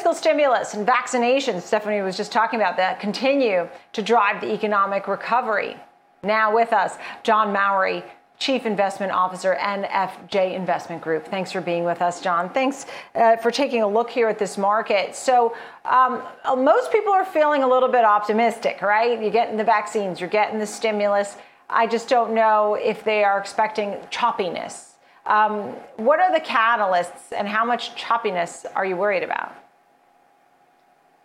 fiscal stimulus and vaccinations, Stephanie was just talking about that, continue to drive the economic recovery. Now with us, John Mowrey, Chief Investment Officer, NFJ Investment Group. Thanks for being with us, John. Thanks uh, for taking a look here at this market. So, um, uh, most people are feeling a little bit optimistic, right? You're getting the vaccines, you're getting the stimulus. I just don't know if they are expecting choppiness. Um, what are the catalysts, and how much choppiness are you worried about?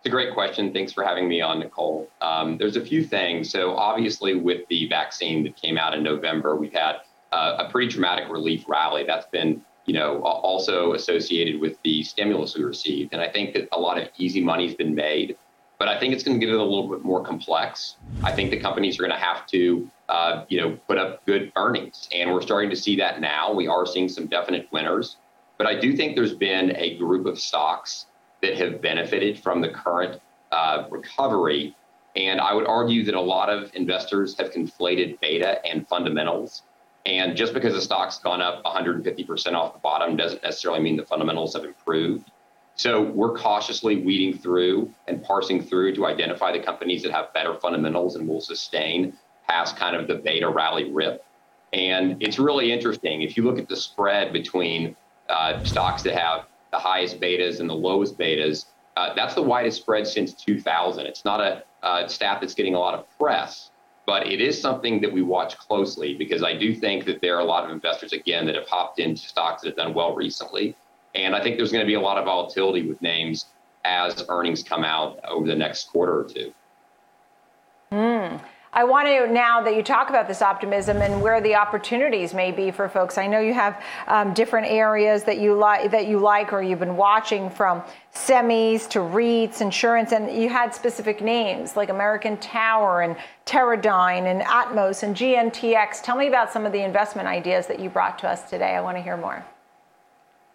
It's a great question. Thanks for having me on, Nicole. Um, there's a few things. So, obviously, with the vaccine that came out in November, we've had uh, a pretty dramatic relief rally. That's been, you know, also associated with the stimulus we received. And I think that a lot of easy money's been made, but I think it's going to get a little bit more complex. I think the companies are going to have to, uh, you know, put up good earnings, and we're starting to see that now. We are seeing some definite winners, but I do think there's been a group of stocks that have benefited from the current uh, recovery. And I would argue that a lot of investors have conflated beta and fundamentals. And just because the stock's gone up 150% off the bottom doesn't necessarily mean the fundamentals have improved. So we're cautiously weeding through and parsing through to identify the companies that have better fundamentals and will sustain past kind of the beta rally rip. And it's really interesting. If you look at the spread between uh, stocks that have the highest betas and the lowest betas, uh, that's the widest spread since 2000. It's not a uh, stat that's getting a lot of press, but it is something that we watch closely because I do think that there are a lot of investors, again, that have hopped into stocks that have done well recently. And I think there's going to be a lot of volatility with names as earnings come out over the next quarter or two. Mm. I want to now that you talk about this optimism and where the opportunities may be for folks. I know you have um, different areas that you like that you like or you've been watching from semis to REITs, insurance, and you had specific names like American Tower and Teradyne and Atmos and GNTX. Tell me about some of the investment ideas that you brought to us today. I want to hear more.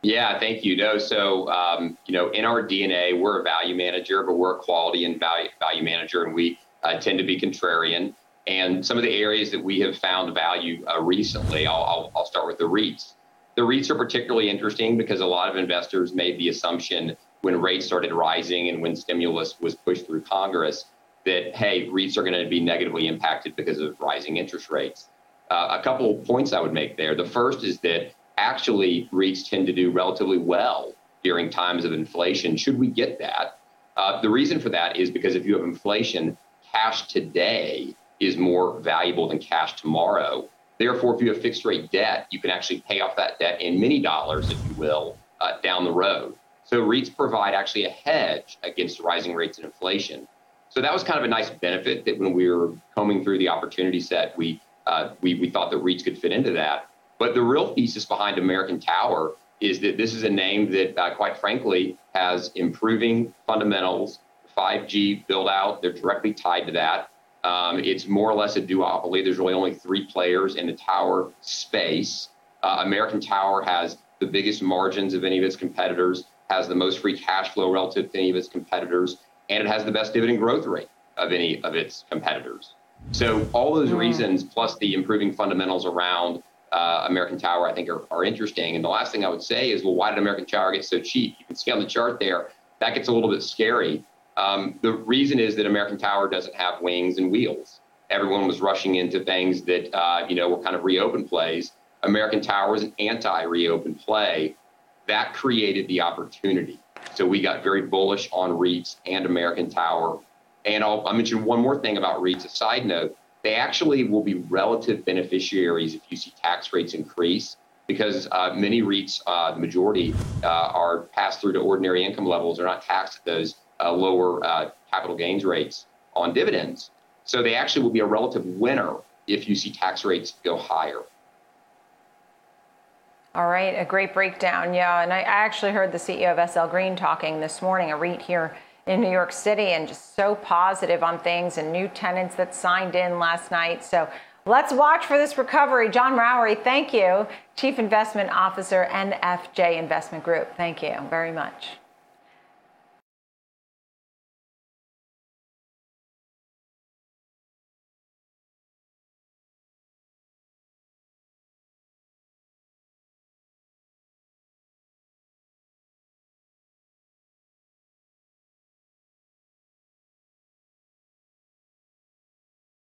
Yeah, thank you. No, so um, you know, in our DNA, we're a value manager, but we're a quality and value value manager, and we uh, tend to be contrarian. And some of the areas that we have found value uh, recently, I'll, I'll, I'll start with the REITs. The REITs are particularly interesting because a lot of investors made the assumption when rates started rising and when stimulus was pushed through Congress that, hey, REITs are going to be negatively impacted because of rising interest rates. Uh, a couple of points I would make there. The first is that actually REITs tend to do relatively well during times of inflation, should we get that. Uh, the reason for that is because if you have inflation, cash today is more valuable than cash tomorrow. Therefore, if you have fixed rate debt, you can actually pay off that debt in many dollars, if you will, uh, down the road. So REITs provide actually a hedge against rising rates and inflation. So that was kind of a nice benefit that when we were combing through the opportunity set, we uh, we, we thought that REITs could fit into that. But the real thesis behind American Tower is that this is a name that, uh, quite frankly, has improving fundamentals, 5G build out. They're directly tied to that. Um, it's more or less a duopoly. There's really only three players in the tower space. Uh, American Tower has the biggest margins of any of its competitors, has the most free cash flow relative to any of its competitors, and it has the best dividend growth rate of any of its competitors. So all those mm. reasons, plus the improving fundamentals around uh, American Tower, I think are, are interesting. And the last thing I would say is, well, why did American Tower get so cheap? You can see on the chart there, that gets a little bit scary. Um, the reason is that American Tower doesn't have wings and wheels. Everyone was rushing into things that uh, you know were kind of reopen plays. American Tower was an anti-reopen play. That created the opportunity. So we got very bullish on REITs and American Tower. And I'll, I'll mention one more thing about REITs. A side note: they actually will be relative beneficiaries if you see tax rates increase because uh, many REITs, uh, the majority, uh, are passed through to ordinary income levels. They're not taxed at those uh, lower uh, capital gains rates on dividends. So they actually will be a relative winner if you see tax rates go higher. All right, a great breakdown. Yeah, and I actually heard the CEO of SL Green talking this morning, a REIT here in New York City, and just so positive on things and new tenants that signed in last night. So let's watch for this recovery. John Mowrey, thank you, Chief Investment Officer, NFJ Investment Group. Thank you very much.